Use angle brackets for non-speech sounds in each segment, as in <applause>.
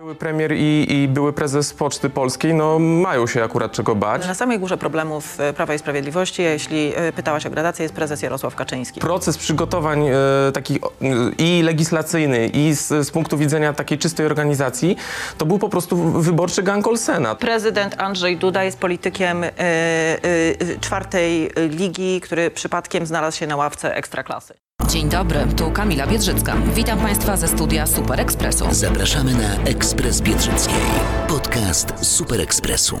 Były premier i, i były prezes Poczty Polskiej, no mają się akurat czego bać. Na samej górze problemów e, Prawa i Sprawiedliwości, jeśli e, pytałaś o gradację, jest prezes Jarosław Kaczyński. Proces przygotowań e, takich o, i legislacyjny, i z, z punktu widzenia takiej czystej organizacji, to był po prostu wyborczy gang Olsena. Prezydent Andrzej Duda jest politykiem e, e, czwartej ligi, który przypadkiem znalazł się na ławce ekstraklasy. Dzień dobry, tu Kamila Biedrzycka. Witam Państwa ze studia Super Expressu. Zapraszamy na Ekspres Biedrzyckiej. Podcast Super Ekspresu.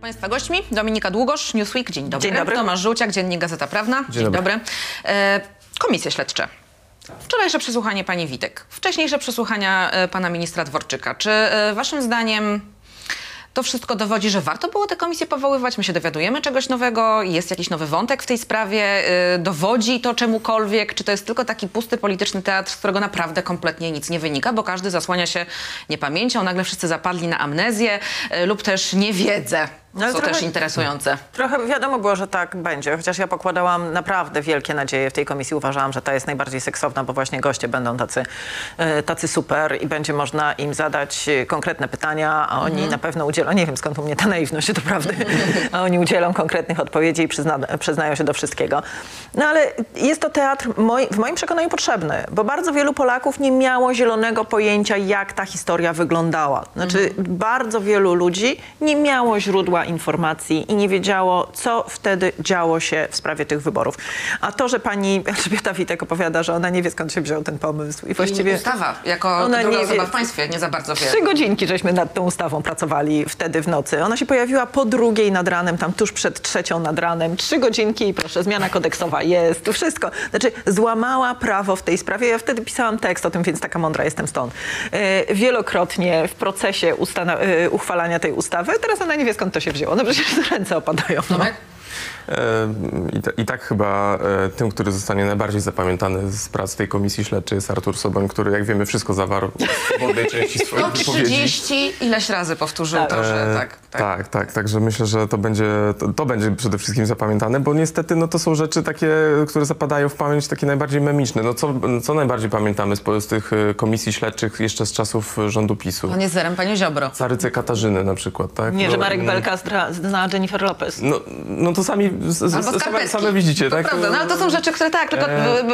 Państwa gośćmi Dominika Długosz, Newsweek. Dzień dobry. Dzień dobry. Tomasz Żółciak, Dziennik Gazeta Prawna. Dzień, dobry. E, komisje śledcze. Wczorajsze przesłuchanie pani Witek. Wcześniejsze przesłuchania e, pana ministra Dworczyka. Czy e, waszym zdaniem to wszystko dowodzi, że warto było tę komisję powoływać? My się dowiadujemy czegoś nowego? Jest jakiś nowy wątek w tej sprawie? E, dowodzi to czemukolwiek? Czy to jest tylko taki pusty polityczny teatr, z którego naprawdę kompletnie nic nie wynika? Bo każdy zasłania się niepamięcią, nagle wszyscy zapadli na amnezję e, lub też niewiedzę. No, ale co trochę- też interesujące. Trochę wiadomo było, że tak będzie, chociaż ja pokładałam naprawdę wielkie nadzieje w tej komisji. Uważałam, że ta jest najbardziej seksowna, bo właśnie goście będą tacy, e, tacy super i będzie można im zadać e, konkretne pytania, a oni na pewno udzielą, nie wiem skąd u mnie ta naiwność, to prawda, <laughs> a oni udzielą konkretnych odpowiedzi i przyzna, przyznają się do wszystkiego. No ale jest to teatr moj, w moim przekonaniu potrzebny, bo bardzo wielu Polaków nie miało zielonego pojęcia, jak ta historia wyglądała. Znaczy bardzo wielu ludzi nie miało źródła informacji i nie wiedziało, co wtedy działo się w sprawie tych wyborów. A to, że pani <laughs> Elżbieta Witek opowiada, że ona nie wie, skąd się wziął ten pomysł i właściwie... Ustawa, jako Ona druga nie osoba wie- w państwie, nie za bardzo wie. Trzy godzinki żeśmy nad tą ustawą pracowali wtedy w nocy. Ona się pojawiła po drugiej nad ranem, tam tuż przed trzecią nad ranem. Trzy godzinki i proszę, zmiana kodeksowa jest, to wszystko. Znaczy złamała prawo w tej sprawie. Ja wtedy pisałam tekst o tym, więc taka mądra jestem stąd. E, wielokrotnie w procesie e, uchwalania tej ustawy. Teraz ona nie wie, skąd to się wzięło. No przecież <laughs> ręce opadają. No. I, I tak chyba e, tym, który zostanie najbardziej zapamiętany z prac tej komisji śledczej jest Artur Soboń, który jak wiemy wszystko zawarł w swobodnej części swoich wypowiedzi. 130 ileś razy powtórzył Tak. to, że E, tak. tak. tak, tak, także myślę, że to będzie, to, to będzie przede wszystkim zapamiętane, bo niestety no, to są rzeczy takie, które zapadają w pamięć takie najbardziej memiczne. No, co, co najbardziej pamiętamy z, z tych e, komisji śledczych jeszcze z czasów rządu PiSu? On jest zerem, panie Ziobro. Caryce Katarzyny na przykład, tak? Nie, no, że Marek mm, Belka zna Jennifer Lopez. No, no to sami, z, Albo same, same widzicie, to tak? prawda, no ale to są rzeczy, które tak, tylko E.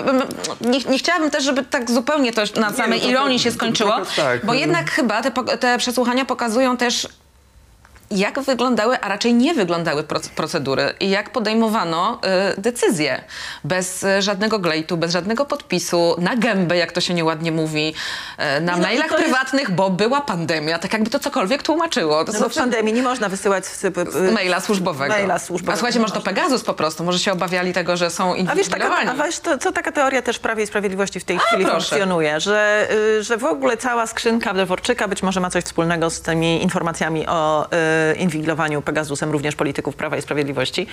nie, nie chciałabym też, żeby tak zupełnie to na samej no to- ironii się to- to- skończyło, tak. bo jednak chyba te, te przesłuchania pokazują też jak wyglądały, a raczej nie wyglądały proc- procedury i jak podejmowano y, decyzje bez y, żadnego glejtu, bez żadnego podpisu, na gębę, jak to się nieładnie mówi, y, na no mailach jest- prywatnych, bo była pandemia, tak jakby to cokolwiek tłumaczyło. To No bo w pandemii nie można wysyłać y, maila służbowego. Maila służbowego. A słuchajcie, może to Pegasus po prostu, może się obawiali tego, że są A wiesz, taka, inwigilowani. a wiesz to, co taka teoria też Prawie i Sprawiedliwości w tej chwili proszę. funkcjonuje, że, że w ogóle cała skrzynka Dworczyka być może ma coś wspólnego z tymi informacjami o inwigilowaniu Pegasusem również polityków Prawa i Sprawiedliwości.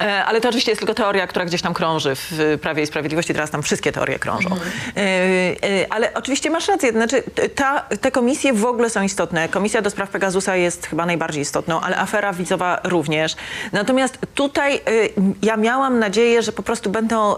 E, ale to oczywiście jest tylko teoria, która gdzieś tam krąży w Prawie i Sprawiedliwości. Teraz tam wszystkie teorie krążą. E, e, ale oczywiście masz rację. Znaczy, ta, te komisje w ogóle są istotne. Komisja do spraw Pegasusa jest chyba najbardziej istotną, ale afera widzowa również. Natomiast tutaj ja miałam nadzieję, że po prostu będą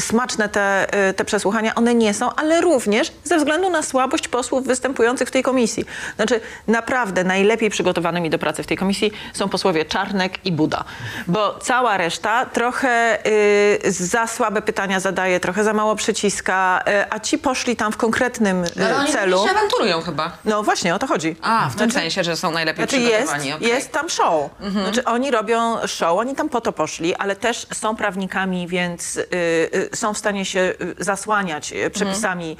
smaczne te, te przesłuchania. One nie są, ale również ze względu na słabość posłów występujących w tej komisji. Znaczy naprawdę najlepiej przygotowanymi do pracy w tej komisji są posłowie Czarnek i Buda. Bo cała reszta trochę y, za słabe pytania zadaje, trochę za mało przyciska, y, a ci poszli tam w konkretnym y, No, ale oni celu. się awanturują chyba. No właśnie, o to chodzi. A, w tym sensie, że są najlepiej Znaczy jest, przygotowani. okej. jest tam show. Znaczy oni robią show, oni tam po to poszli, ale też są prawnikami, więc y, y, są w stanie się y, zasłaniać y, przepisami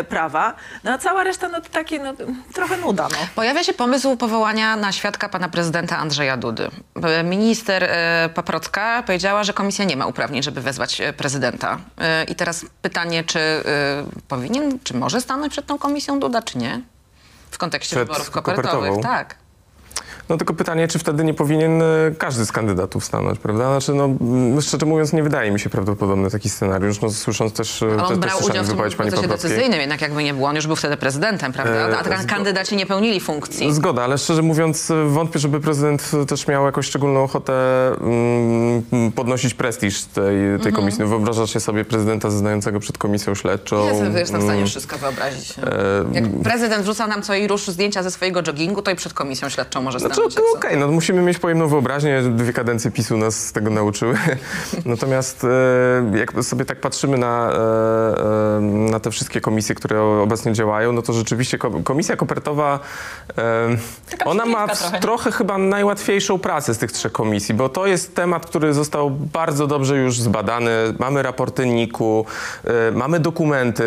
y, prawa. No a cała reszta, no to takie no, trochę nuda. No. Pojawia się pomysł powołania na światło matka pana prezydenta Andrzeja Dudy. Minister e, Paprocka powiedziała, że komisja nie ma uprawnień, żeby wezwać e, prezydenta. E, I teraz pytanie, czy powinien, czy może stanąć przed tą komisją Duda, czy nie? W kontekście Przed wyborów kopertową? kopertowych. Tak. No tylko pytanie, czy wtedy nie powinien e, każdy z kandydatów stanąć, prawda? Znaczy, no, szczerze mówiąc, nie wydaje mi się prawdopodobny taki scenariusz, no, słysząc też, e, Ale te, on też brał udział w tym procesie decyzyjnym, jednak jakby nie było, on już był wtedy prezydentem, prawda? E, A tak kandydaci nie pełnili funkcji. Zgoda, ale szczerze mówiąc wątpię, żeby prezydent też miał jakąś szczególną ochotę mm, podnosić prestiż tej, tej Mhm. komisji. No, wyobrażacie sobie prezydenta zeznającego przed komisją śledczą. Ja sobie jestem w stanie Mm, wszystko wyobrazić. e, Jak prezydent wrzuca nam co i rusz zdjęcia ze swojego joggingu, to i przed komisją śledczą może Znaczy, stanąć. No, okej, no musimy mieć pojemną wyobraźnię. Dwie kadencje PiSu nas z tego nauczyły. <laughs> Natomiast e, jak sobie tak patrzymy na, e, e, na te wszystkie komisje, które obecnie działają, no to rzeczywiście ko- komisja kopertowa, e, Taka ona ma trochę. trochę chyba najłatwiejszą pracę z tych trzech komisji, bo to jest temat, który został bardzo dobrze już zbadany. Mamy raporty NIK-u, e, mamy dokumenty,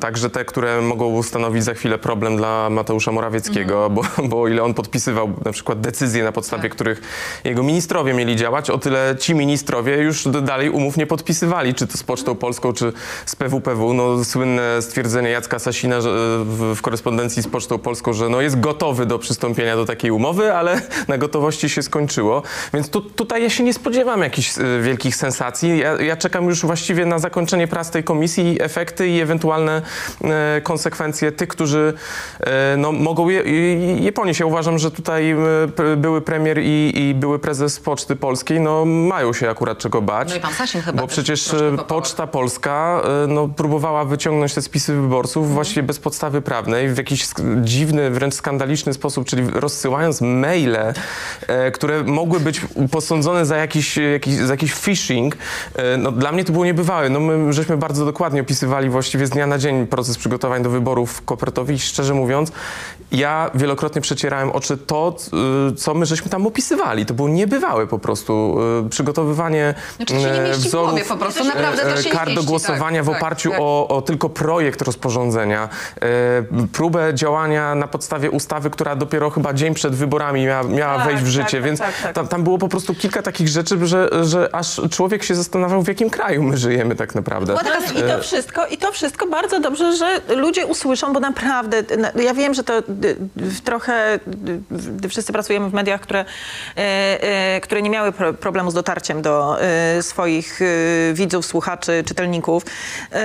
także te, które mogą stanowić za chwilę problem dla Mateusza Morawieckiego, bo, bo o ile on podpisywał na przykład decyzje, na podstawie których jego ministrowie mieli działać, o tyle ci ministrowie już dalej umów nie podpisywali, czy to z Pocztą Polską, czy z PWPW. No, słynne stwierdzenie Jacka Sasina że, w, w korespondencji z Pocztą Polską, że no, jest gotowy do przystąpienia do takiej umowy, ale <laughs> na gotowości się skończyło. Więc tu, tutaj ja się nie spodziewam jakichś e, wielkich sensacji. Ja, ja czekam już właściwie na zakończenie prac tej komisji, efekty i ewentualne e, konsekwencje tych, którzy e, no, mogą je, je, ponieść. Ja uważam, że tutaj e, były premier i, i były prezes Poczty Polskiej no, mają się akurat czego bać. No i pan Sasin chyba Bo przecież e. Poczta Polska e, no, próbowała wyciągnąć te spisy wyborców właściwie bez podstawy prawnej, w jakiś dziwny, wręcz skandaliczny sposób, czyli rozsyłając maile, e, które mogły być posądzone za jakiś, jakiś, za jakiś phishing. E, no, dla mnie to było niebywałe. No, my żeśmy bardzo dokładnie opisywali właściwie z dnia na dzień proces przygotowań do wyborów kopertowych i szczerze mówiąc, ja wielokrotnie przecierałem oczy to, co my żeśmy tam opisywali. To było niebywałe po prostu. Y, Przygotowywanie Znaczy, e, wzorów, po prostu, naprawdę to e, się kart do głosowania tak, w oparciu tak, tak. O, o tylko projekt rozporządzenia, e, próbę działania na podstawie ustawy, która dopiero chyba dzień przed wyborami miała, miała Tak, wejść w tak, życie, tak, więc tak, tak. Tam, tam było po prostu kilka takich rzeczy, że, że aż człowiek się zastanawiał, w jakim kraju my żyjemy tak naprawdę. I to, wszystko, I to wszystko bardzo dobrze, że ludzie usłyszą, bo naprawdę, na- ja wiem, że to trochę, wszyscy pracujemy w mediach, które, e, e, które nie miały pro, problemu z dotarciem do e, swoich widzów, słuchaczy, czytelników.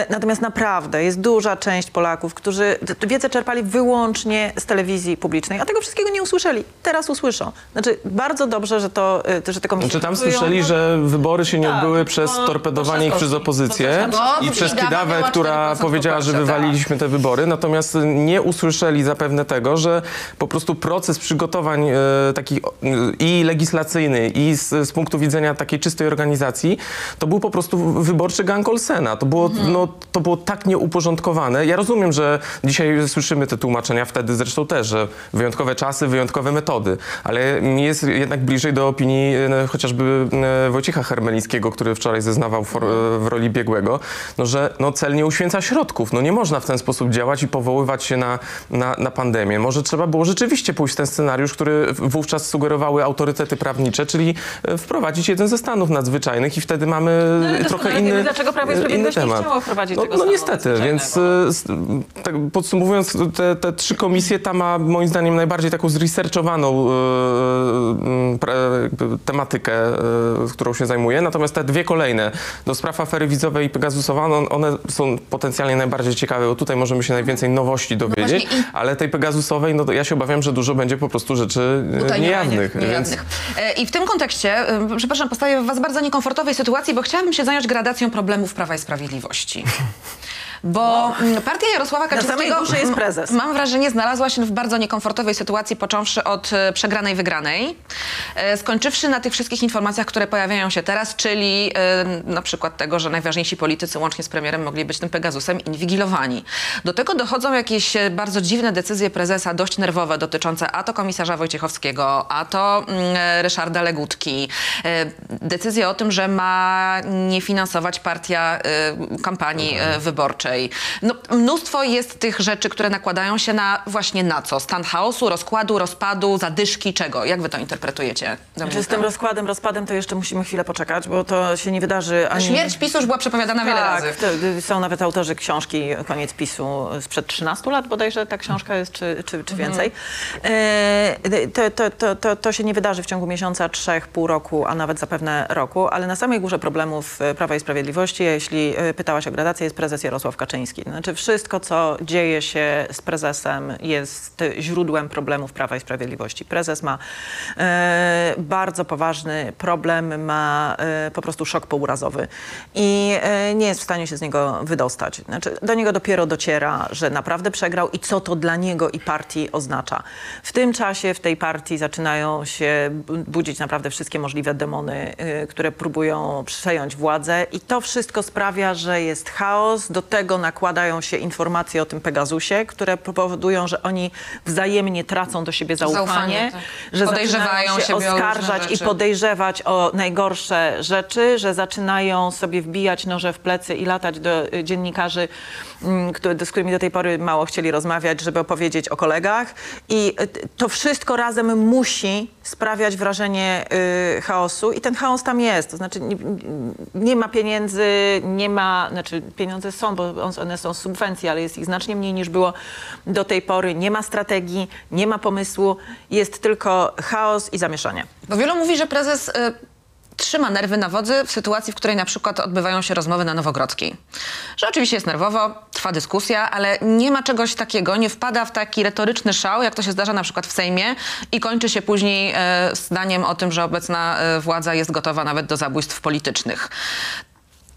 Natomiast naprawdę jest duża część Polaków, którzy wiedzę czerpali wyłącznie z telewizji publicznej, a tego wszystkiego nie usłyszeli. Teraz usłyszą. Znaczy, bardzo dobrze, że to, że te komisje Czy tam pracują. słyszeli, że wybory się nie Tak, odbyły przez bo- torpedowanie ich przez opozycję Bo i Bo przez Kidawę, która 4% powiedziała, że poparcia, wywaliliśmy te wybory, natomiast nie usłyszeli zapewne tego, że po prostu proces przygotowań e, takich e, i legislacyjny, i z, z punktu widzenia takiej czystej organizacji, to był po prostu wyborczy gang Olsena. To było, no, to było tak nieuporządkowane. Ja rozumiem, że dzisiaj słyszymy te tłumaczenia, wtedy zresztą też, że wyjątkowe czasy, wyjątkowe metody, ale mi jest jednak bliżej do opinii e, chociażby e, Wojciecha Hermelińskiego, który wczoraj zeznawał for, w roli biegłego, no, że no, cel nie uświęca środków. No, nie można w ten sposób działać i powoływać się na, na, na pandemię. Może trzeba było rzeczywiście pójść w ten scenariusz, który wówczas sugerowały autorytety prawnicze, czyli e, wprowadzić jeden ze stanów nadzwyczajnych i wtedy mamy No, trochę inny, wiemy, dlaczego Prawo i inny Sprawiedliwość nie chciało wprowadzić no, tego no niestety, więc e, tak podsumowując, te, te trzy komisje, ta ma moim zdaniem najbardziej taką zresearchowaną e, tematykę, e, którą się zajmuje. Natomiast te dwie kolejne, do spraw afery wizowej i Pegasusowa, no, one są potencjalnie najbardziej ciekawe, bo tutaj możemy się najwięcej nowości dowiedzieć, właśnie i- ale tej Pegasusowej, no ja się obawiam, że dużo będzie po prostu rzeczy e, niejawnych. Więc E, I w tym kontekście, e, przepraszam, postawię was w bardzo niekomfortowej sytuacji, bo chciałabym się zająć gradacją problemów Prawa i Sprawiedliwości. <laughs> Bo mm, partia Jarosława Kaczyńskiego, samej górze jest prezes. m- mam wrażenie, znalazła się w bardzo niekomfortowej sytuacji, począwszy od e, przegranej, wygranej, e, skończywszy na tych wszystkich informacjach, które pojawiają się teraz, czyli e, na przykład tego, że najważniejsi politycy łącznie z premierem mogli być tym Pegasusem inwigilowani. Do tego dochodzą jakieś bardzo dziwne decyzje prezesa, dość nerwowe, dotyczące a to komisarza Wojciechowskiego, a to mm, Ryszarda Legutki. Decyzje o tym, że ma nie finansować partia kampanii wyborczej. Inaczej. No, mnóstwo jest tych rzeczy, które nakładają się na właśnie na co? Stan chaosu, rozkładu, rozpadu, zadyszki, czego? Jak wy to interpretujecie? Znaczy z tym rozkładem, rozpadem to jeszcze musimy chwilę poczekać, bo to się nie wydarzy ani... Śmierć PiSu już była przepowiadana wiele tak, razy. to- są nawet autorzy książki Koniec PiSu sprzed 13 lat bodajże ta książka jest, czy, czy, czy więcej. E, to, to, to, to, to się nie wydarzy w ciągu miesiąca, trzech, pół roku, a nawet zapewne roku, ale na samej górze problemów e, Prawa i Sprawiedliwości, jeśli pytałaś o gradację, jest prezes Jarosław Kaczyński. Znaczy wszystko, co dzieje się z prezesem jest źródłem problemów Prawa i Sprawiedliwości. Prezes ma e, bardzo poważny problem, ma e, po prostu szok pourazowy i e, nie jest w stanie się z niego wydostać. Znaczy, do niego dopiero dociera, że naprawdę przegrał i co to dla niego i partii oznacza. W tym czasie w tej partii zaczynają się bu- budzić naprawdę wszystkie możliwe demony, e, które próbują przejąć władzę i to wszystko sprawia, że jest chaos. Do tego nakładają się informacje o tym Pegasusie, które powodują, że oni wzajemnie tracą do siebie zaufanie, Zaufanie, tak. że Podejrzewają zaczynają się oskarżać i podejrzewać o najgorsze rzeczy, że zaczynają sobie wbijać noże w plecy i latać do y, dziennikarzy, z którymi do tej pory mało chcieli rozmawiać, żeby opowiedzieć o kolegach. I y, to wszystko razem musi sprawiać wrażenie y, chaosu i ten chaos tam jest. To znaczy nie, ma pieniędzy, nie ma, znaczy pieniądze są, bo on- one są z subwencji, ale jest ich znacznie mniej niż było do tej pory. Nie ma strategii, nie ma pomysłu, jest tylko chaos i zamieszanie. Bo wielu mówi, że prezes y, trzyma nerwy na wodzy w sytuacji, w której na przykład odbywają się rozmowy na Nowogrodzkiej. Że oczywiście jest nerwowo, trwa dyskusja, ale nie ma czegoś takiego, nie wpada w taki retoryczny szał, jak to się zdarza na przykład w Sejmie i kończy się później e, zdaniem o tym, że obecna e, władza jest gotowa nawet do zabójstw politycznych.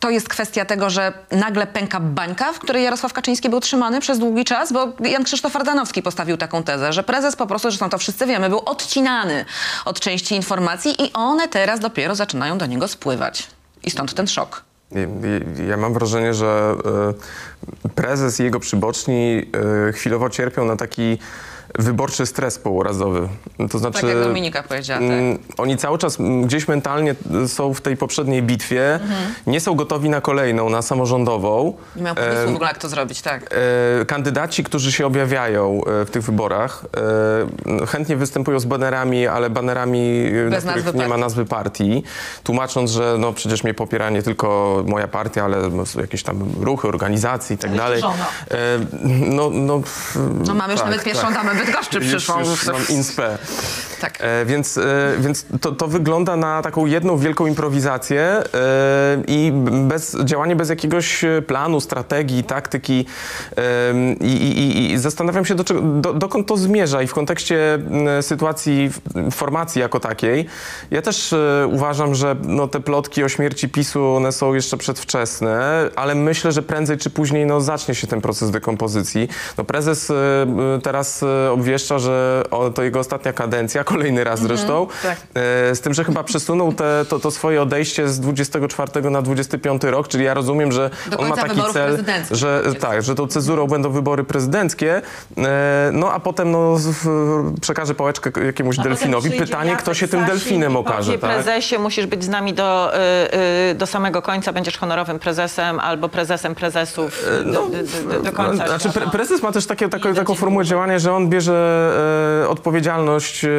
To jest kwestia tego, że nagle pęka bańka, w której Jarosław Kaczyński był trzymany przez długi czas, bo Jan Krzysztof Ardanowski postawił taką tezę, że prezes po prostu, zresztą to wszyscy wiemy, był odcinany od części informacji i one teraz dopiero zaczynają do niego spływać. I stąd ten szok. Ja- mam wrażenie, że e, prezes i jego przyboczni e, chwilowo cierpią na taki wyborczy stres pourazowy. To znaczy, Tak jak Dominika powiedziała, tak. mm, Oni cały czas mm, gdzieś mentalnie y, są w tej poprzedniej bitwie, nie są gotowi na kolejną, na samorządową. Nie miał E, pomysłu w ogóle, jak to zrobić, tak. E, kandydaci, którzy się objawiają e, w tych wyborach, e, chętnie występują z banerami, ale banerami, e, na Bez których nazwy nie ma nazwy partii, tłumacząc, że no przecież mnie popiera nie tylko moja partia, ale no, jakieś tam ruchy, organizacje i tak dalej. E, no, no, pff, No mamy już tak, nawet pierwszą tak. damę Bydgoszczy Już- przyszłą. Już mam inspe. Tak. E, więc e, więc to, to wygląda na taką jedną wielką improwizację e, i bez, działanie bez jakiegoś e, planu, strategii, taktyki. I, i, I zastanawiam się, do czego, do, dokąd to zmierza i w kontekście sytuacji formacji jako takiej. Ja też e, uważam, że no, te plotki o śmierci PiSu, one są jeszcze przedwczesne, ale myślę, że prędzej czy później no, zacznie się ten proces dekompozycji. No, prezes e, teraz obwieszcza, że o, to jego ostatnia kadencja, kolejny raz zresztą, tak. e, z tym, że chyba przesunął te, to, to swoje odejście z 24 na 25 rok, czyli ja rozumiem, że Do on ma taki cel, że tak, że tą cezurą będą wybory prezydenckie, e, no a potem no, w- przekaże pałeczkę jakiemuś delfinowi. Pytanie, kto się tym delfinem okaże, tak? prezesie, musisz być z nami do, y, y, do samego końca, będziesz honorowym prezesem albo prezesem prezesów do, do, do, do końca. Znaczy, prezes ma też takie, taką dzień formułę działania, że on bierze e, odpowiedzialność e, e,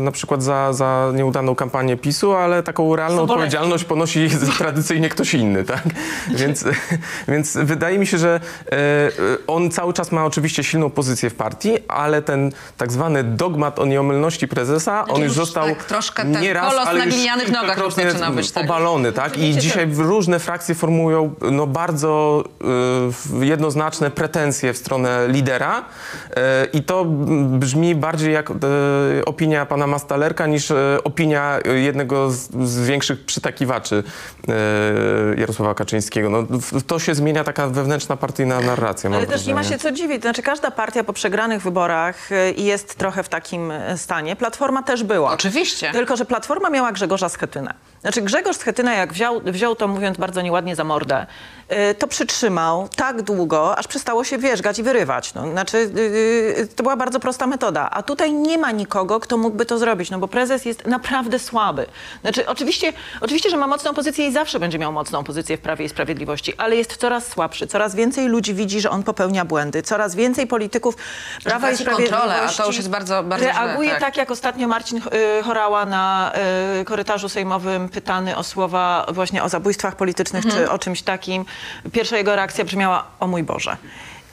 na przykład za, za nieudaną kampanię PiSu, ale taką realną Sobolewski. odpowiedzialność ponosi <laughs> tradycyjnie ktoś inny, tak? Więc, <laughs> więc wydaje mi się, że e, e, on cały czas ma oczywiście silną pozycję w partii, ale ten tak zwany dogmat o nieomylności prezesa, on już już został tak troszkę ten nie raz, ale na już glinianych nogach już kilkakrotnie zaczyna być, tak? obalony, tak? I dzisiaj różne frakcje formułują no, bardzo y, jednoznaczne pretensje w stronę lidera y, i to brzmi bardziej jak y, opinia pana Mastalerka niż y, opinia jednego z, z większych przytakiwaczy y, Jarosława Kaczyńskiego. No, to się zmienia taka wewnętrzna partyjna narracja, Ale też nie ma wrażenie. się co dziwić. To znaczy każda partia po przegranych wyborach jest trochę w takim stanie. Platforma też była. Oczywiście. Tylko, że Platforma miała Grzegorza Schetynę. Znaczy Grzegorz Schetyna jak wziął, wziął to, mówiąc bardzo nieładnie, za mordę, y, to przytrzymał tak długo, aż przestało się wierzgać i wyrywać. No, znaczy, y, y, to była bardzo prosta metoda. A tutaj nie ma nikogo, kto mógłby to zrobić, no bo prezes jest naprawdę słaby. Znaczy, oczywiście, oczywiście, że ma mocną pozycję i zawsze będzie miał mocną pozycję w Prawie i Sprawiedliwości, ale jest coraz słabszy. Coraz więcej ludzi widzi, że on popełnia błędy. Coraz więcej polityków Prawa i kontrolę, Sprawiedliwości jest bardzo- bardzo źle, reaguje tak. tak, jak ostatnio Marcin Chorała na korytarzu sejmowym pytany o słowa właśnie o zabójstwach politycznych Mhm. czy o czymś takim. Pierwsza jego reakcja brzmiała, o mój Boże.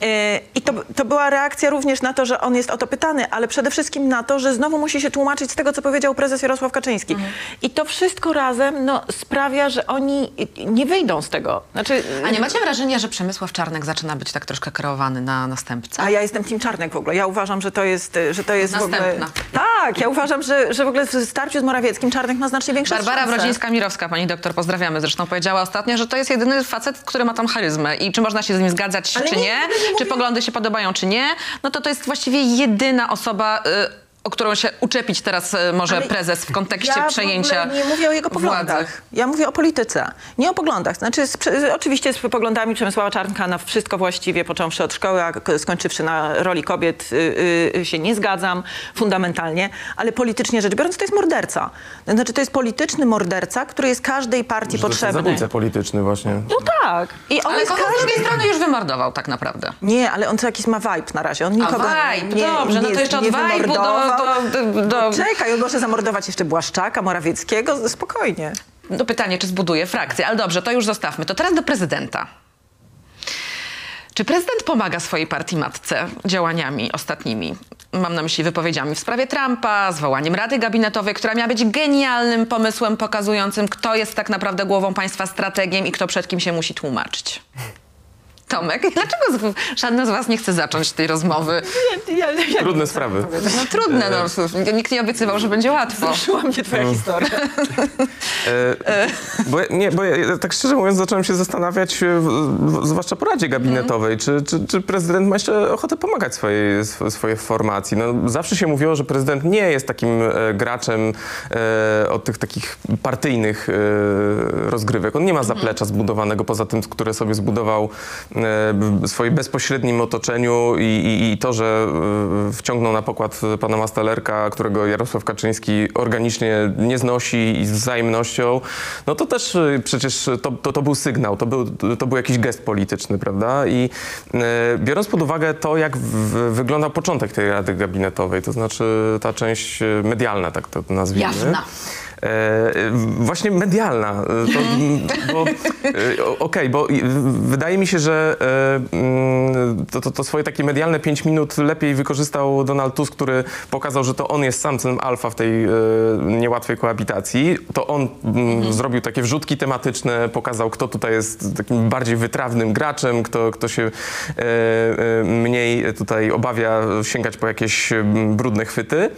Y, I to, to była reakcja również na to, że on jest o to pytany, ale przede wszystkim na to, że znowu musi się tłumaczyć z tego, co powiedział prezes Jarosław Kaczyński. Mhm. I to wszystko razem no, sprawia, że oni nie wyjdą z tego. Znaczy, A nie macie wrażenia, że Przemysław Czarnek zaczyna być tak troszkę kreowany na następcę? A ja jestem Team Czarnek w ogóle. Ja uważam, że to jest, że to jest w ogóle... Następna. Tak, ja uważam, że, że w ogóle w starciu z Morawieckim Czarnek ma znacznie większe Barbara. Brodzińska-Mirowska, pani doktor, pozdrawiamy, zresztą powiedziała ostatnio, że to jest jedyny facet, który ma tam charyzmę i czy można się z nim zgadzać, Ale czy nie, nie czy mówię- poglądy się podobają, czy nie, no to to jest właściwie jedyna osoba, y, o którą się uczepić teraz y, może Ale prezes w kontekście ja przejęcia w ogóle nie mówię o jego władzy. poglądach. Ja mówię o polityce. Nie o poglądach. Znaczy, z, z, oczywiście z poglądami Przemysława Czarnka na wszystko właściwie, począwszy od szkoły, a skończywszy na roli kobiet, y, y, się nie zgadzam fundamentalnie, ale politycznie rzecz biorąc, to jest morderca. Znaczy, to jest polityczny morderca, który jest każdej partii Że to jest potrzebny. zabójca polityczny właśnie. No tak. I on Ale jest kogo z każdej drugiej strony już wymordował tak naprawdę? Nie, ale on to jakiś ma vibe na razie. On nikogo vibe, nie, dobrze, no to nie, jeszcze od nie vibe'u do-. Do- do- do- Czekaj, może zamordować jeszcze Błaszczaka, Morawieckiego. Spokojnie. No pytanie, czy zbuduje frakcję, ale dobrze, to już zostawmy. To teraz do prezydenta. Czy prezydent pomaga swojej partii matce działaniami ostatnimi? Mam na myśli wypowiedziami w sprawie Trumpa, zwołaniem Rady Gabinetowej, która miała być genialnym pomysłem pokazującym, kto jest tak naprawdę głową państwa strategiem i kto przed kim się musi tłumaczyć. Tomek, dlaczego z- żadna z was nie chce zacząć tej rozmowy? Trudne sprawy. No trudne, no. Nikt nie obiecywał, że będzie łatwo. Zruszyła mnie twoja historia. <laughs> E, bo, ja- nie, bo ja, tak szczerze mówiąc zacząłem się zastanawiać, e, w- w- zwłaszcza po Radzie Gabinetowej, czy, czy, czy prezydent ma jeszcze ochotę pomagać swojej, sw- swojej formacji. No, zawsze się mówiło, że prezydent nie jest takim e, graczem e, od tych takich partyjnych e, rozgrywek. On nie ma zaplecza zbudowanego poza tym, które sobie zbudował w swoim bezpośrednim otoczeniu i, i, i to, że e, wciągnął na pokład pana Mastalerka, którego Jarosław Kaczyński organicznie nie znosi i z wzajemnością, no to też e, przecież to, to, to był sygnał, to był, to był jakiś gest polityczny, prawda? I e, biorąc pod uwagę to, jak wygląda początek tej Rady Gabinetowej, to znaczy ta część e, medialna, tak to nazwijmy. Jawna. E, właśnie medialna. E, bo, e, Okej, bo i- w- wydaje mi się, że mm, to, to, to swoje takie medialne 5 minut lepiej wykorzystał Donald Tusk, który pokazał, że to on jest samcem alfa w tej niełatwej koabitacji. To on mm, zrobił takie wrzutki tematyczne, pokazał, kto tutaj jest takim bardziej wytrawnym graczem, kto, kto się mniej tutaj obawia sięgać po jakieś mm, brudne chwyty.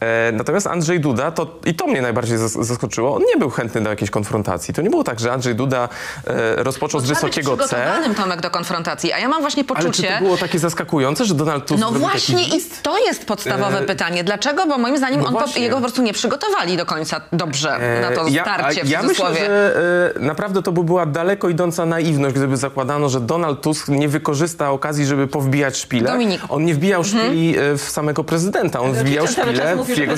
E, Natomiast Andrzej Duda, to, i to mnie najbardziej zas- zaskoczyło, on nie był chętny do jakiejś konfrontacji. To nie było tak, że Andrzej Duda e, rozpoczął z wysokiego C. przygotowanym, Tomek, do konfrontacji. A ja mam właśnie Ale czy poczucie... to było takie zaskakujące, że Donald Tusk No właśnie taki... i to jest podstawowe E, pytanie. Dlaczego? Bo moim zdaniem no on po, jego po prostu nie przygotowali do końca dobrze na to E, ja, starcie a w ja myślę, że e, naprawdę to by była daleko idąca naiwność, gdyby zakładano, że Donald Tusk nie wykorzysta okazji, żeby powbijać szpilę. Dominik. On nie wbijał szpili e, w samego prezydenta, on wbijał szpilę że jego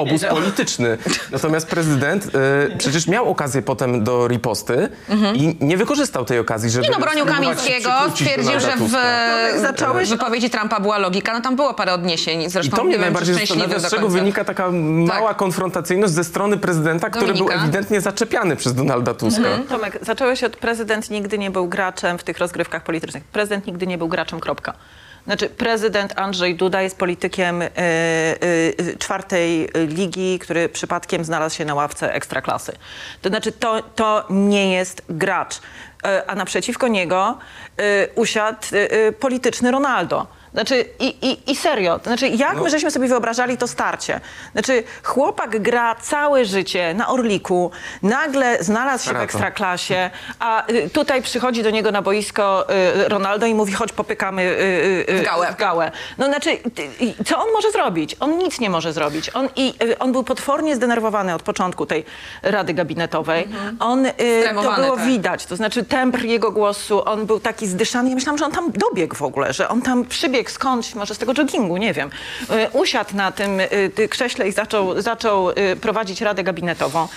obóz polityczny. Natomiast prezydent e, przecież miał okazję potem do riposty i nie wykorzystał tej okazji, żeby Nie no, bronił Kamińskiego, stwierdził, że w e, Zacząłeś- wypowiedzi Trumpa była logika. No tam było parę odniesień, I zresztą to mnie nie wiem, najbardziej zastanawia, z czego wynika taka mała Tak. konfrontacyjność ze strony prezydenta, który był Dominika. ewidentnie zaczepiany przez Donalda Tuska. Tomek, zacząłeś od prezydent nigdy nie był graczem w tych rozgrywkach politycznych. Prezydent nigdy nie był graczem, kropka. Znaczy prezydent Andrzej Duda jest politykiem y, y, czwartej ligi, który przypadkiem znalazł się na ławce ekstraklasy. To znaczy to, to nie jest gracz. Y, a naprzeciwko niego y, usiadł y, polityczny Ronaldo. Znaczy, i, i, i serio, znaczy, jak No. my żeśmy sobie wyobrażali to starcie? Znaczy, chłopak gra całe życie na Orliku, nagle znalazł się w ekstraklasie, a y, tutaj przychodzi do niego na boisko y, Ronaldo i mówi, chodź popykamy y, y, y, W gałę. W gałę. No znaczy, co on może zrobić? On nic nie może zrobić. On, i, y, on był potwornie zdenerwowany od początku tej Rady Gabinetowej. On, y, to było tak. widać, to znaczy tempr jego głosu, on był taki zdyszany. Ja myślałam, że on tam dobiegł w ogóle, że on tam przybiegł skądś, może z tego joggingu, nie wiem. Y, Usiadł na tym ty- krześle i zaczął, zaczął y, prowadzić Radę Gabinetową.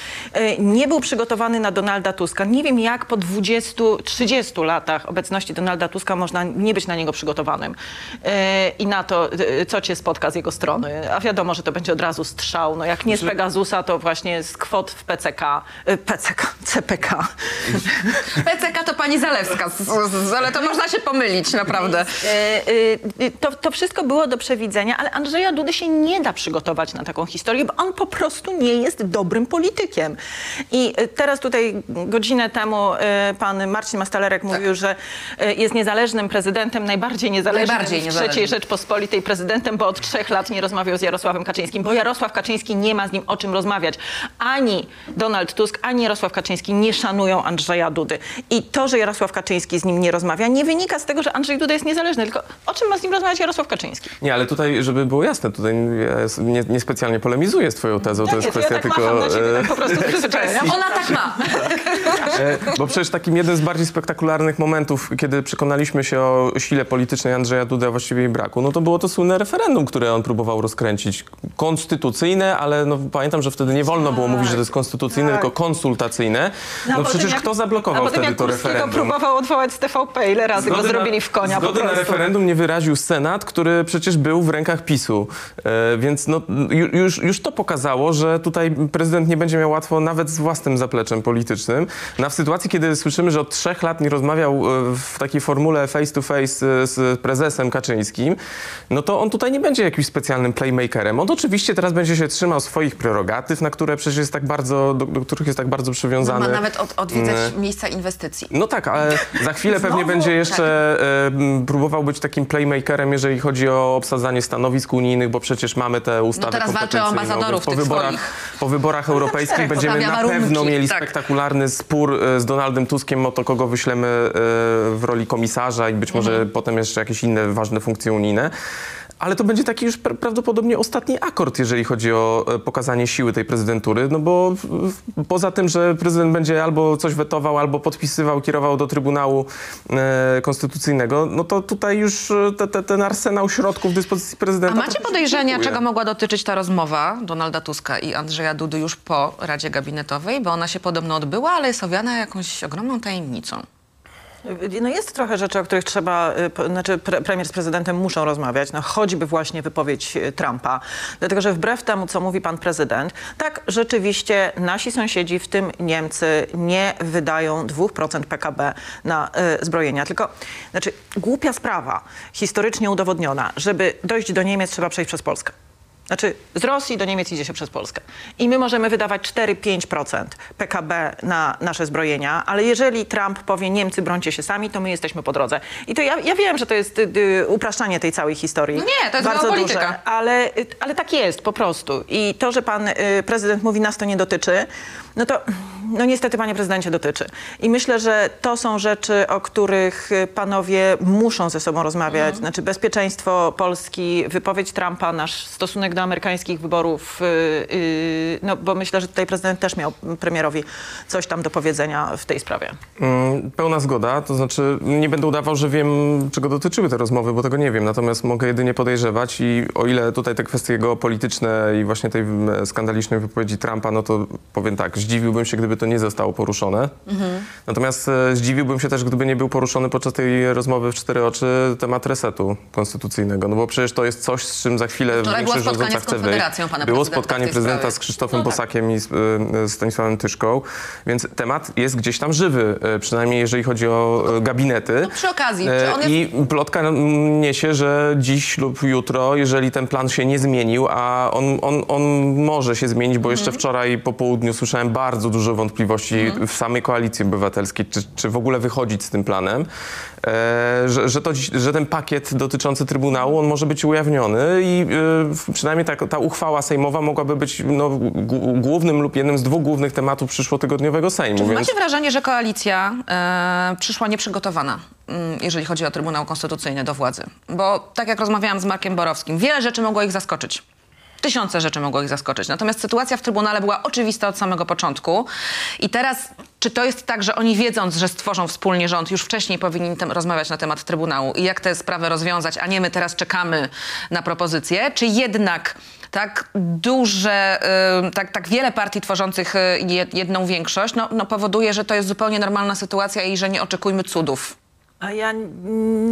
Nie był przygotowany na Donalda Tuska. Nie wiem, jak po 20-30 latach obecności Donalda Tuska można nie być na niego przygotowanym. I na to, co cię spotka z jego strony. A wiadomo, że to będzie od razu strzał. No jak nie z Pegasusa, to właśnie z kwot w PCK. PCK, CPK. PCK to pani Zalewska, z, z, ale to można się pomylić, naprawdę. E, To, to wszystko było do przewidzenia, ale Andrzeja Dudy się nie da przygotować na taką historię, bo on po prostu nie jest dobrym politykiem. I e, teraz tutaj godzinę temu e, pan Marcin Mastalerek mówił, że jest niezależnym prezydentem, najbardziej niezależnym Najbardziej w niezależnym. trzeciej Rzeczpospolitej prezydentem, bo od trzech lat nie rozmawiał z Jarosławem Kaczyńskim, bo Jarosław Kaczyński nie ma z nim o czym rozmawiać. Ani Donald Tusk, ani Jarosław Kaczyński nie szanują Andrzeja Dudy. I to, że Jarosław Kaczyński z nim nie rozmawia, nie wynika z tego, że Andrzej Duda jest niezależny, tylko o czym ma z nim rozmawiać Jarosław Kaczyński? Nie, ale tutaj, żeby było jasne, tutaj ja nie, niespecjalnie polemizuję z twoją tezą, to jest Nie, to ja kwestia tak tylko... macham ciebie, e, tak po prostu. <laughs> Ona tak ma. E, Bo przecież takim jednym z bardziej spektakularnych momentów, kiedy przekonaliśmy się o sile politycznej Andrzeja Dudy, a właściwie jej braku, no to było to słynne referendum, które on próbował rozkręcić. Konstytucyjne, ale no, pamiętam, że wtedy nie wolno było mówić, że to jest konstytucyjne, tylko konsultacyjne. No, potem przecież jak- kto a zablokował potem wtedy jak to referendum? próbował odwołać z TVP, ile razy go Zgody zrobili na- w konia po Zgody na referendum nie wyraził Senat, który przecież był w rękach PiSu. E, więc no, ju- już, już to pokazało, że tutaj prezydent nie będzie miał łatwo nawet z własnym zapleczem politycznym. No, w sytuacji, kiedy słyszymy, że od trzech lat nie rozmawiał e, w takiej formule face to face e, z prezesem Kaczyńskim, no to on tutaj nie będzie jakimś specjalnym playmakerem. On oczywiście teraz będzie się trzymał swoich prerogatyw, na które przecież jest tak bardzo, do, do których jest tak bardzo przywiązany. Ma nawet od, odwiedzać Mm. miejsca inwestycji. No tak, ale za chwilę <laughs> pewnie będzie jeszcze m, próbował być takim playmakerem, jeżeli chodzi o obsadzanie stanowisk unijnych, bo przecież mamy te ustawy No teraz walczy o ambasadorów po wyborach, swoich. po wyborach europejskich tak, <laughs> będziemy na warunki, pewno mieli tak. spektakularny spór e, z Donaldem Tuskiem o to, kogo wyślemy e, w roli komisarza i być może Mhm. potem jeszcze jakieś inne ważne funkcje unijne. Ale to będzie taki już pra- prawdopodobnie ostatni akord, jeżeli chodzi o e, pokazanie siły tej prezydentury, no bo poza tym, że prezydent będzie albo coś wetował, albo podpisywał, kierował do Trybunału e, Konstytucyjnego, no to tutaj już e, te, te, ten arsenał środków w dyspozycji A prezydenta... macie trochę się podejrzenia, czego mogła dotyczyć ta rozmowa Donalda Tuska i Andrzeja Dudy już po Radzie Gabinetowej? Bo ona się podobno odbyła, ale jest owiana jakąś ogromną tajemnicą. No jest trochę rzeczy, o których trzeba, y, znaczy pre, premier z prezydentem muszą rozmawiać, no choćby właśnie wypowiedź y, Trumpa. Dlatego, że wbrew temu, co mówi pan prezydent, tak rzeczywiście nasi sąsiedzi, w tym Niemcy, nie wydają 2% PKB na y, zbrojenia. Tylko, znaczy głupia sprawa, historycznie udowodniona, żeby dojść do Niemiec trzeba przejść przez Polskę. Znaczy, z Rosji do Niemiec idzie się przez Polskę. I my możemy wydawać 4-5% PKB na nasze zbrojenia, ale jeżeli Trump powie Niemcy brońcie się sami, to my jesteśmy po drodze. I to ja, ja wiem, że to jest y, y, upraszczanie tej całej historii. No nie, to jest bardzo geopolityka. duże, ale, y, ale tak jest po prostu. I to, że pan y, prezydent mówi nas to nie dotyczy, no to no niestety panie prezydencie dotyczy. I myślę, że to są rzeczy, o których y, panowie muszą ze sobą rozmawiać. Mhm. Znaczy bezpieczeństwo Polski, wypowiedź Trumpa, nasz stosunek do amerykańskich wyborów, y, y, no bo myślę, że tutaj prezydent też miał premierowi coś tam do powiedzenia w tej sprawie. Mm, Pełna zgoda, to znaczy nie będę udawał, że wiem, czego dotyczyły te rozmowy, bo tego nie wiem, natomiast mogę jedynie podejrzewać i o ile tutaj te kwestie geopolityczne i właśnie tej mm, skandalicznej wypowiedzi Trumpa, no to powiem tak, zdziwiłbym się, gdyby to nie zostało poruszone. Natomiast e, zdziwiłbym się też, gdyby nie był poruszony podczas tej rozmowy w cztery oczy temat resetu konstytucyjnego, no bo przecież to jest coś, z czym za chwilę Wczoraj była większość spotkanie chce wyjść. Było spotkanie prezydenta z Krzysztofem No tak. Bosakiem i z, y, z Stanisławem Tyszką, więc temat jest gdzieś tam żywy, y, przynajmniej jeżeli chodzi o y, gabinety. No przy okazji, E, jest- I plotka niesie, że dziś lub jutro, jeżeli ten plan się nie zmienił, a on, on, on może się zmienić, bo Mhm. jeszcze wczoraj po południu słyszałem bardzo dużo wątpliwości Mhm. w samej koalicji obywatelskiej, czy, czy w ogóle wychodzić z tym planem, e, że, że, to, że ten pakiet dotyczący Trybunału, on może być ujawniony i e, przynajmniej ta, ta uchwała sejmowa mogłaby być no, głównym lub jednym z dwóch głównych tematów przyszłotygodniowego Sejmu. Czy więc- macie wrażenie, że koalicja e, przyszła nieprzygotowana, mm, jeżeli chodzi o Trybunał Konstytucyjny do władzy? Bo tak jak rozmawiałam z Markiem Borowskim, wiele rzeczy mogło ich zaskoczyć. Tysiące rzeczy mogło ich zaskoczyć. Natomiast sytuacja w Trybunale była oczywista od samego początku. I teraz, czy to jest tak, że oni wiedząc, że stworzą wspólnie rząd, już wcześniej powinni rozmawiać na temat Trybunału i jak tę sprawę rozwiązać, a nie my teraz czekamy na propozycję? Czy jednak tak duże, tak, tak wiele partii tworzących y, jed- jedną większość no, no powoduje, że to jest zupełnie normalna sytuacja i że nie oczekujmy cudów? A ja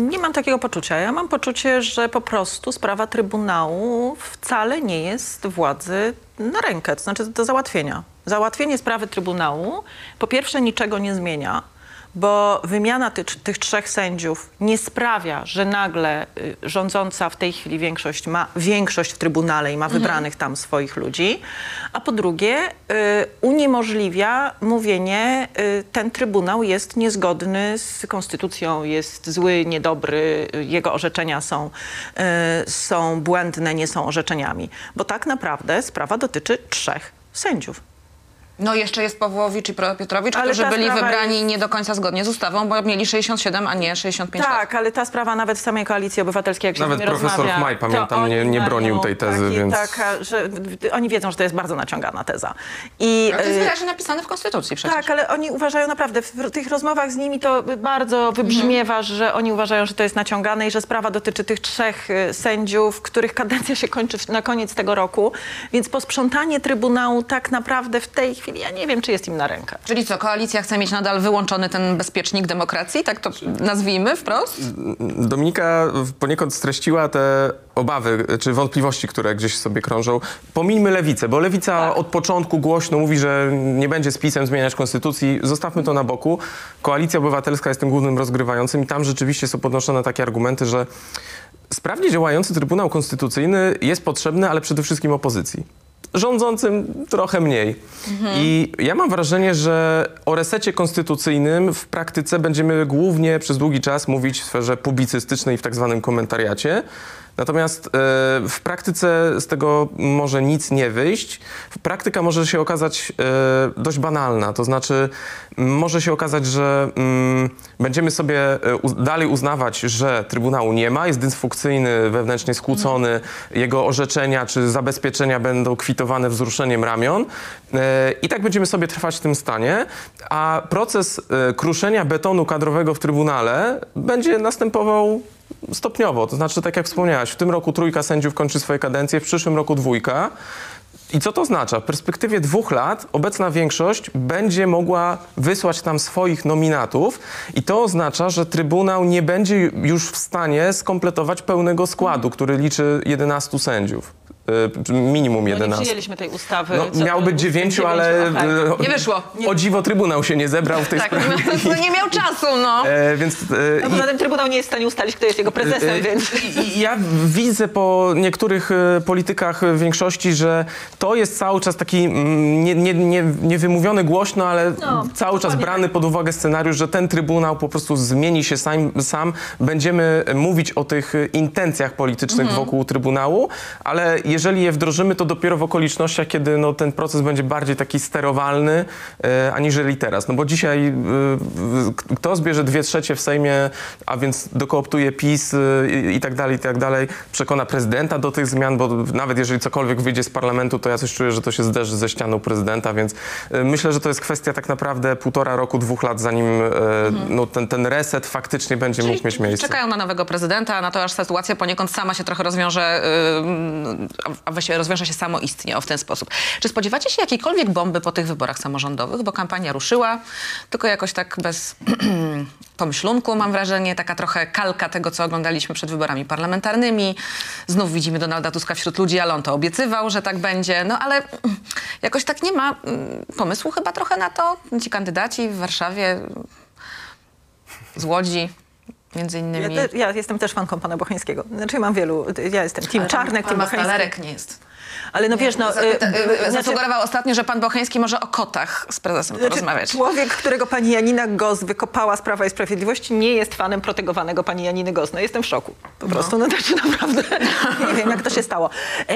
nie mam takiego poczucia. Ja mam poczucie, że po prostu sprawa Trybunału wcale nie jest władzy na rękę, to znaczy do załatwienia. Załatwienie sprawy Trybunału po pierwsze niczego nie zmienia, bo wymiana ty, tych trzech sędziów nie sprawia, że nagle y, rządząca w tej chwili większość ma większość w Trybunale i ma wybranych tam swoich ludzi, a po drugie y, uniemożliwia mówienie, y, ten Trybunał jest niezgodny z konstytucją, jest zły, niedobry, y, jego orzeczenia są, y, są błędne, nie są orzeczeniami. Bo tak naprawdę sprawa dotyczy trzech sędziów. No jeszcze jest Pawłowicz i Pro- Piotrowicz, Ale którzy byli wybrani jest- nie do końca zgodnie z ustawą, bo mieli 67, a nie 65 lat. Tak, ale ta sprawa nawet w samej koalicji obywatelskiej, jak się Nawet z nimi profesor rozmawia, to pamiętam, nie- nie bronił tej tezy, taki- więc- Taka, że oni wiedzą, że to jest bardzo naciągana teza. I, Ale to jest y, wyraźnie napisane w Konstytucji przecież. tak, ale oni uważają naprawdę, w tych rozmowach z nimi to bardzo wybrzmiewa, że oni uważają, że to jest naciągane i że sprawa dotyczy tych trzech y, sędziów, których kadencja się kończy na koniec tego roku. Więc posprzątanie Trybunału tak naprawdę w tej chwili, ja nie wiem, czy jest im na rękę. Czyli co, koalicja chce mieć nadal wyłączony ten bezpiecznik demokracji? Tak to nazwijmy wprost? Dominika poniekąd streściła te obawy czy wątpliwości, które gdzieś sobie krążą. Pomińmy lewicę, bo lewica Tak. od początku głośno mówi, że nie będzie z PiSem zmieniać konstytucji. Zostawmy to na boku. Koalicja Obywatelska jest tym głównym rozgrywającym i tam rzeczywiście są podnoszone takie argumenty, że sprawnie działający Trybunał Konstytucyjny jest potrzebny, ale przede wszystkim opozycji. Rządzącym trochę mniej. I ja mam wrażenie, że o resecie konstytucyjnym w praktyce będziemy głównie przez długi czas mówić w sferze publicystycznej w tak zwanym komentariacie. Natomiast e, w praktyce z tego może nic nie wyjść. Praktyka może się okazać e, dość banalna, to znaczy może się okazać, że mm, będziemy sobie e, dalej uznawać, że Trybunału nie ma, jest dysfunkcyjny, wewnętrznie skłócony, jego orzeczenia czy zabezpieczenia będą kwitowane wzruszeniem ramion i tak będziemy sobie trwać w tym stanie, a proces kruszenia betonu kadrowego w Trybunale będzie następował stopniowo. To znaczy, tak jak wspomniałaś, w tym roku trójka sędziów kończy swoje kadencje, w przyszłym roku dwójka. I co to oznacza? W perspektywie dwóch lat obecna większość będzie mogła wysłać tam swoich nominatów i to oznacza, że Trybunał nie będzie już w stanie skompletować pełnego składu, który liczy 11 sędziów. Y, Minimum No nie 11. przyjęliśmy tej ustawy. No, do- być dziewięciu, ale tak. Nie wyszło. O dziwo Trybunał się nie zebrał w tej Tak, sprawie. <laughs> no nie miał czasu, no. E, więc, e, No, poza tym Trybunał nie jest w stanie ustalić, kto jest jego prezesem, E, więc... Ja widzę po niektórych politykach większości, że to jest cały czas taki mm, nie, nie, nie, niewymówiony głośno, ale No, cały czas brany pod uwagę scenariusz, że ten Trybunał po prostu zmieni się sam. sam. Będziemy mówić o tych intencjach politycznych Mhm. wokół Trybunału, ale jeżeli je wdrożymy, to dopiero w okolicznościach, kiedy no, ten proces będzie bardziej taki sterowalny, e, aniżeli teraz. No bo dzisiaj e, kto zbierze dwie trzecie w Sejmie, a więc dokooptuje PiS e, i, i tak dalej, i tak dalej, przekona prezydenta do tych zmian, bo nawet jeżeli cokolwiek wyjdzie z parlamentu, to ja coś czuję, że to się zderzy ze ścianą prezydenta, więc e, myślę, że to jest kwestia tak naprawdę półtora roku, dwóch lat, zanim e, no, ten, ten reset faktycznie będzie mógł mieć miejsce. Czekają na nowego prezydenta, na to aż sytuacja poniekąd sama się trochę rozwiąże a właściwie rozwiąże się samoistnie o w ten sposób. Czy spodziewacie się jakiejkolwiek bomby po tych wyborach samorządowych? Bo kampania ruszyła, tylko jakoś tak bez <clears throat> pomyślunku, mam wrażenie, taka trochę kalka tego, co oglądaliśmy przed wyborami parlamentarnymi. Znów widzimy Donalda Tuska wśród ludzi, ale on to obiecywał, że tak będzie. No ale <clears throat> jakoś tak nie ma mm, pomysłu chyba trochę na to. Ci kandydaci w Warszawie, z Łodzi, między Ja, innymi. te, ja jestem też fanką pana Bocheńskiego. Znaczy mam wielu, ja jestem Team Czarnek, Team Bocheński. Nie jest. Ale no wiesz, no... Y, ta- y, znaczy- Zasugerował ostatnio, że pan Bocheński może o kotach z prezesem Znaczy, porozmawiać. Człowiek, którego pani Janina Gos wykopała z Prawa i Sprawiedliwości, nie jest fanem protegowanego pani Janiny Gos. No jestem w szoku. Po prostu, no znaczy naprawdę <laughs> nie wiem, jak to się stało. E,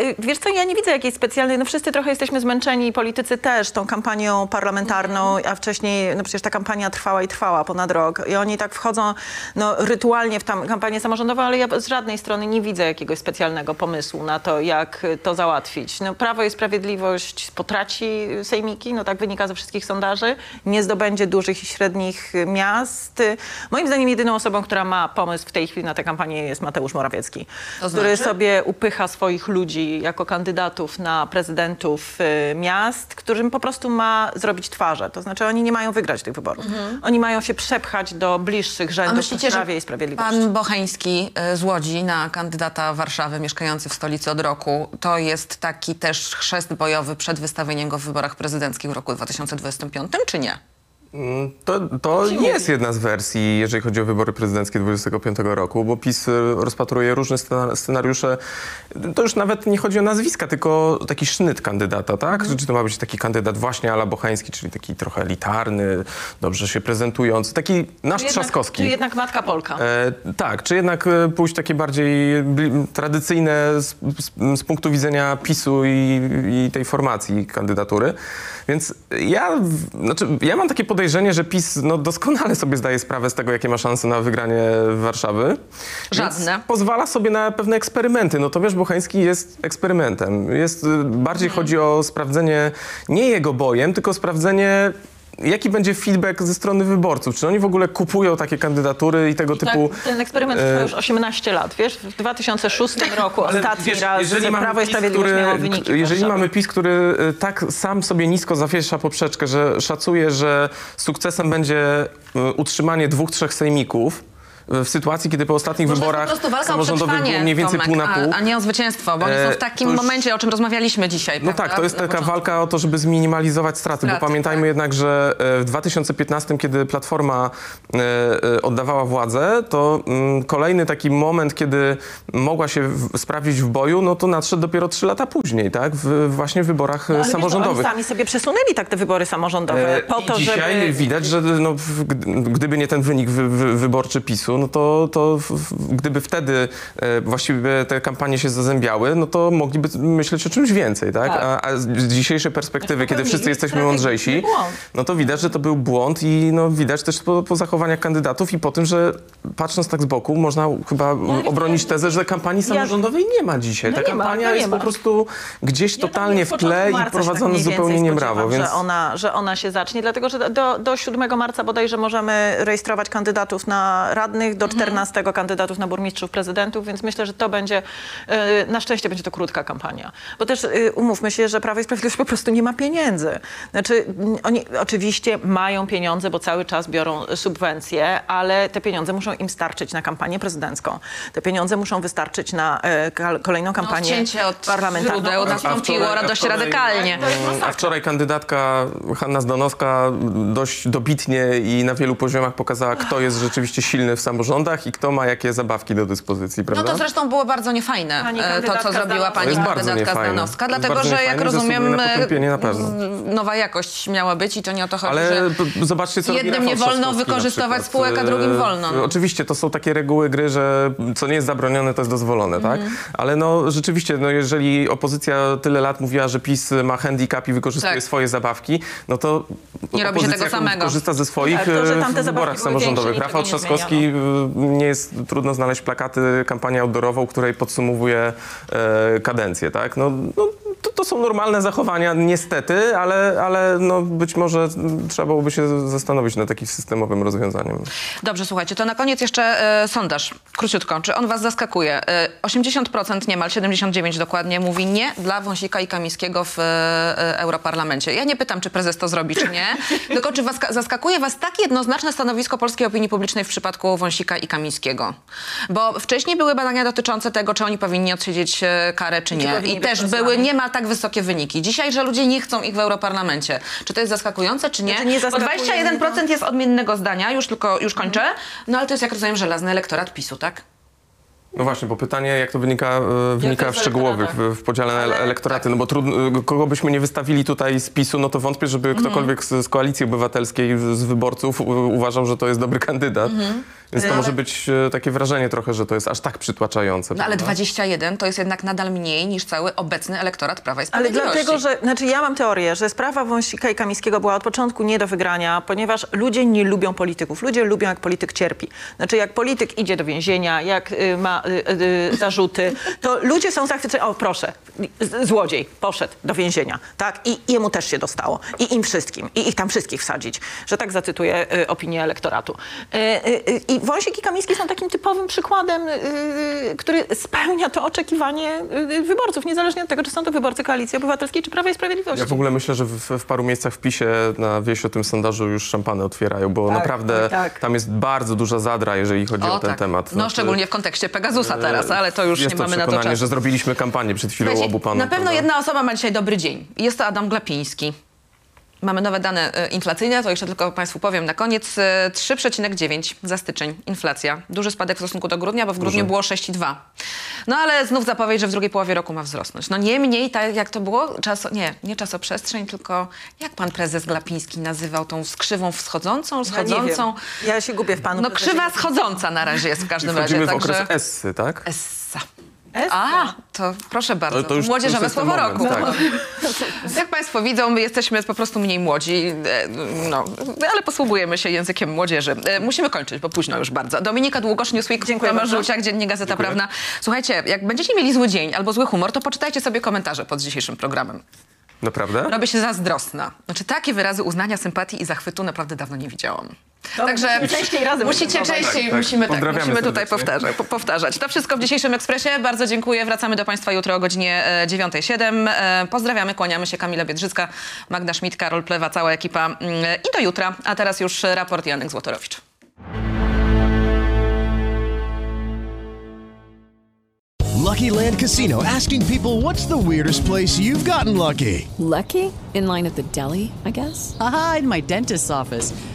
y, wiesz co, ja nie widzę jakiejś specjalnej, no wszyscy trochę jesteśmy zmęczeni, politycy też, tą kampanią parlamentarną, a wcześniej, no przecież ta kampania trwała i trwała ponad rok. I oni tak wchodzą, no rytualnie w tam kampanię samorządową, ale ja z żadnej strony nie widzę jakiegoś specjalnego pomysłu na to, jak to załatwić. No, Prawo i Sprawiedliwość potraci sejmiki, no tak wynika ze wszystkich sondaży, nie zdobędzie dużych i średnich miast. Moim zdaniem jedyną osobą, która ma pomysł w tej chwili na tę kampanię jest Mateusz Morawiecki, To który znaczy? sobie upycha swoich ludzi jako kandydatów na prezydentów y, miast, którym po prostu ma zrobić twarze. To znaczy oni nie mają wygrać tych wyborów. Oni mają się przepchać do bliższych rzędów myślicie, Prawie i Sprawiedliwości. pan Bocheński y, z Łodzi na kandydata Warszawy, mieszkający w stolicy od roku, to jest taki też chrzest bojowy przed wystawieniem go w wyborach prezydenckich w roku 2025, czy nie? Mm, To, to jest jedna z wersji, jeżeli chodzi o wybory prezydenckie 25 roku, bo PiS y, rozpatruje różne scena- scenariusze. To już nawet nie chodzi o nazwiska, tylko taki sznyt kandydata, tak? Czy to ma być taki kandydat właśnie ala Bochański, czyli taki trochę elitarny, dobrze się prezentujący, taki nasz Trzaskowski. Czy jednak Matka Polka. E, tak, czy jednak e, pójść takie bardziej tradycyjne z, z, z punktu widzenia PiSu i, i tej formacji kandydatury. Więc ja, znaczy, ja mam takie podejrzenie, że PiS no, doskonale sobie zdaje sprawę z tego, jakie ma szanse na wygranie Warszawy. Żadne. Pozwala sobie na pewne eksperymenty. No Tobiasz Bochański jest eksperymentem. Jest, y, bardziej Mhm. chodzi o sprawdzenie nie jego bojem, tylko sprawdzenie jaki będzie feedback ze strony wyborców. Czy oni w ogóle kupują takie kandydatury i tego typu... Tak, ten eksperyment trwa już 18 lat, wiesz? W 2006 <laughs> roku Ale ostatni wiesz, raz jeżeli mamy Prawo i Sprawiedliwość który- miało wyniki. Jeżeli mamy PiS, który y, tak sam sobie nisko zawiesza poprzeczkę, że szacuje, że sukcesem będzie y, utrzymanie dwóch, trzech sejmików, w sytuacji, kiedy po ostatnich Może to wyborach samorządowych było mniej więcej Tomek, pół na pół. A, a nie o zwycięstwo, bo oni E, są w takim to już- momencie, o czym rozmawialiśmy dzisiaj. No prawda? tak, to jest Na taka początku. walka o to, żeby zminimalizować straty, Straty, bo pamiętajmy tak. jednak, że e, w 2015, kiedy Platforma e, e, oddawała władzę, to mm, kolejny taki moment, kiedy mogła się sprawdzić w boju, no to nadszedł dopiero trzy lata później, tak? W, właśnie w wyborach e, No, ale samorządowych. Oni sami sobie przesunęli tak te wybory samorządowe E, po I to, dzisiaj żeby... widać, że no, gdyby nie ten wynik wy, wy, wyborczy PiSu, no to, to gdyby wtedy e, właściwie te kampanie się zazębiały, no to mogliby myśleć o czymś więcej, tak? Tak. A, a z dzisiejszej perspektywy, kiedy wszyscy Popełnili jesteśmy mądrzejsi, no to widać, że to był błąd i no, widać też po, po zachowaniach kandydatów i po tym, że patrząc tak z boku, można chyba wiesz, obronić tezę, że kampanii samorządowej nie ma dzisiaj. No Ta nie ma, kampania no jest po prostu gdzieś Ja totalnie w tle i tak prowadzona mniej zupełnie spodziewam, więc... Że ona, że ona się zacznie, dlatego że do, do 7 marca bodajże możemy rejestrować kandydatów na radnych, do 14 kandydatów na burmistrzów, prezydentów, więc myślę, że to będzie, e, na szczęście będzie to krótka kampania. Bo też e, umówmy się, że Prawo i Sprawiedliwość po prostu nie ma pieniędzy. Znaczy oni oczywiście mają pieniądze, bo cały czas biorą subwencje, ale te pieniądze muszą im starczyć na kampanię prezydencką. Te pieniądze muszą wystarczyć na e, kolejną No, kampanię odcięcie od parlamentarną. źródeł nastąpiło wczoraj- radykalnie. A wczoraj kandydatka Hanna Zdanowska dość dobitnie i na wielu poziomach pokazała, kto jest rzeczywiście silny w samorządach i kto ma jakie zabawki do dyspozycji, No prawda? to zresztą było bardzo niefajne, e, to co zrobiła pani kandydatka. Zdanowska, dlatego że jak rozumiem na na nowa jakość miała być i to nie o to chodzi, Ale że zobaczcie, co jednym nie wolno wykorzystywać spółek, a drugim E, wolno. No. Oczywiście to są takie reguły gry, że co nie jest zabronione, to jest dozwolone, Mhm. tak? Ale no rzeczywiście, no jeżeli opozycja tyle lat mówiła, że PiS ma handicap i wykorzystuje Tak. swoje zabawki, no to Nie robi się opozycja tego samego. korzysta ze swoich Tak, to, że e, tamte wyborach samorządowych. Rafał Trzaskowski e, nie jest trudno znaleźć plakaty kampanię outdoorową, której podsumowuje e, kadencję, tak? No, no to, to są normalne zachowania, niestety, ale, ale no być może trzeba byłoby się zastanowić nad jakimś systemowym rozwiązaniem. Dobrze, słuchajcie, to na koniec jeszcze e, sondaż. Króciutko. Czy on was zaskakuje? E, 80% niemal, 79% dokładnie, mówi nie dla Wąsika i Kamińskiego w e, e, Europarlamencie. Ja nie pytam, czy prezes to zrobi, czy nie, <laughs> tylko czy was, zaskakuje was tak jednoznaczne stanowisko polskiej opinii publicznej w przypadku Wąsika i Kamińskiego? Bo wcześniej były badania dotyczące tego, czy oni powinni odsiedzieć e, karę, czy nie. I też były tak wysokie wyniki. Dzisiaj, że ludzie nie chcą ich w Europarlamencie. Czy to jest zaskakujące, czy nie? Znaczy, nie Bo zaskakuje mnie 21% jest odmiennego zdania, już tylko już kończę. No ale to jest, jak rozumiem, żelazny elektorat PiSu, tak? No właśnie, bo pytanie, jak to wynika, e, wynika jest w w szczegółowych, w, w podziale na Ale- elektoraty, no bo trudno, kogo byśmy nie wystawili tutaj z PiSu, no to wątpię, żeby Mhm. ktokolwiek z, z Koalicji Obywatelskiej, z wyborców u, uważał, że to jest dobry kandydat. Mhm. Więc to może być e, takie wrażenie trochę, że to jest aż tak przytłaczające. No ale prawda? 21 to jest jednak nadal mniej niż cały obecny elektorat Prawa i Ale Sprawiedliwości. dlatego, że, znaczy ja mam teorię, że sprawa Wąsika i Kamińskiego była od początku nie do wygrania, ponieważ ludzie nie lubią polityków. Ludzie lubią, jak polityk cierpi. Znaczy, jak polityk idzie do więzienia, jak y, ma y, y, zarzuty, to ludzie są zachwyceni. O, proszę, złodziej poszedł do więzienia, tak? I jemu też się dostało. I im wszystkim. I ich tam wszystkich wsadzić. Że tak zacytuję y, opinię elektoratu. Y, y, y, I Wąsik i Kamiński są takim typowym przykładem, y, y, który spełnia to oczekiwanie y, wyborców, niezależnie od tego, czy są to wyborcy Koalicji Obywatelskiej, czy Prawa i Sprawiedliwości. Ja w ogóle myślę, że w, w paru miejscach w PiSie na wieś o tym sondażu już szampany otwierają, bo Tak, naprawdę tak. tam jest bardzo duża zadra, jeżeli chodzi o, ten temat. No Znaczy, szczególnie w kontekście Pegasusa teraz, ale to już nie mamy na to przekonanie, czasu. że zrobiliśmy kampanię przed chwilą Słuchajcie, obu panów. Na pewno prawda? jedna osoba ma dzisiaj dobry dzień. Jest to Adam Glapiński. Mamy nowe dane e, inflacyjne, to jeszcze tylko Państwu powiem na koniec. E, 3,9 za styczeń inflacja. Duży spadek w stosunku do grudnia, bo w grudniu było 6,2. No ale znów zapowiedź, że w drugiej połowie roku ma wzrosnąć. No niemniej, tak jak to było, czaso, nie, nie czasoprzestrzeń, tylko jak pan prezes Glapiński nazywał tą skrzywą wschodzącą, Ja nie schodzącą? wiem. Ja się gubię w panu. No prezesie. krzywa schodząca na razie jest w każdym razie. Wchodzimy w Także... okres Essy, tak? Essa. A, to proszę bardzo. Ale to już- Młodzieżowe to już jest ten słowo moment, roku. tak. <laughs> Jak Państwo widzą, my jesteśmy po prostu mniej młodzi, e, no, ale posługujemy się językiem młodzieży. E, Musimy kończyć, bo późno już bardzo. Dominika Długosz, Newsweek, Dziękuję Tomasz bardzo. Żółciak, Dziennik Gazeta Prawna. Słuchajcie, jak będziecie mieli zły dzień albo zły humor, to poczytajcie sobie komentarze pod dzisiejszym programem. Naprawdę? Robię się zazdrosna. Znaczy takie wyrazy uznania, sympatii i zachwytu naprawdę dawno nie widziałam. To musimy częściej razem musicie częściej, Tak, tak. musimy, tak, Pozdrawiamy musimy tutaj powtarzać, po- powtarzać. To wszystko w dzisiejszym Ekspresie. Bardzo dziękuję. Wracamy do Państwa jutro o godzinie e, 9.07. E, Pozdrawiamy, kłaniamy się. Kamila Biedrzycka, Magda Schmidt, Karol Plewa, cała ekipa. Mm, I do jutra. A teraz już raport Janek Złotorowicz. Lucky Land Casino asking people what's the weirdest place you've gotten lucky? Lucky? In line at the deli, I guess? Aha, in my dentist's office.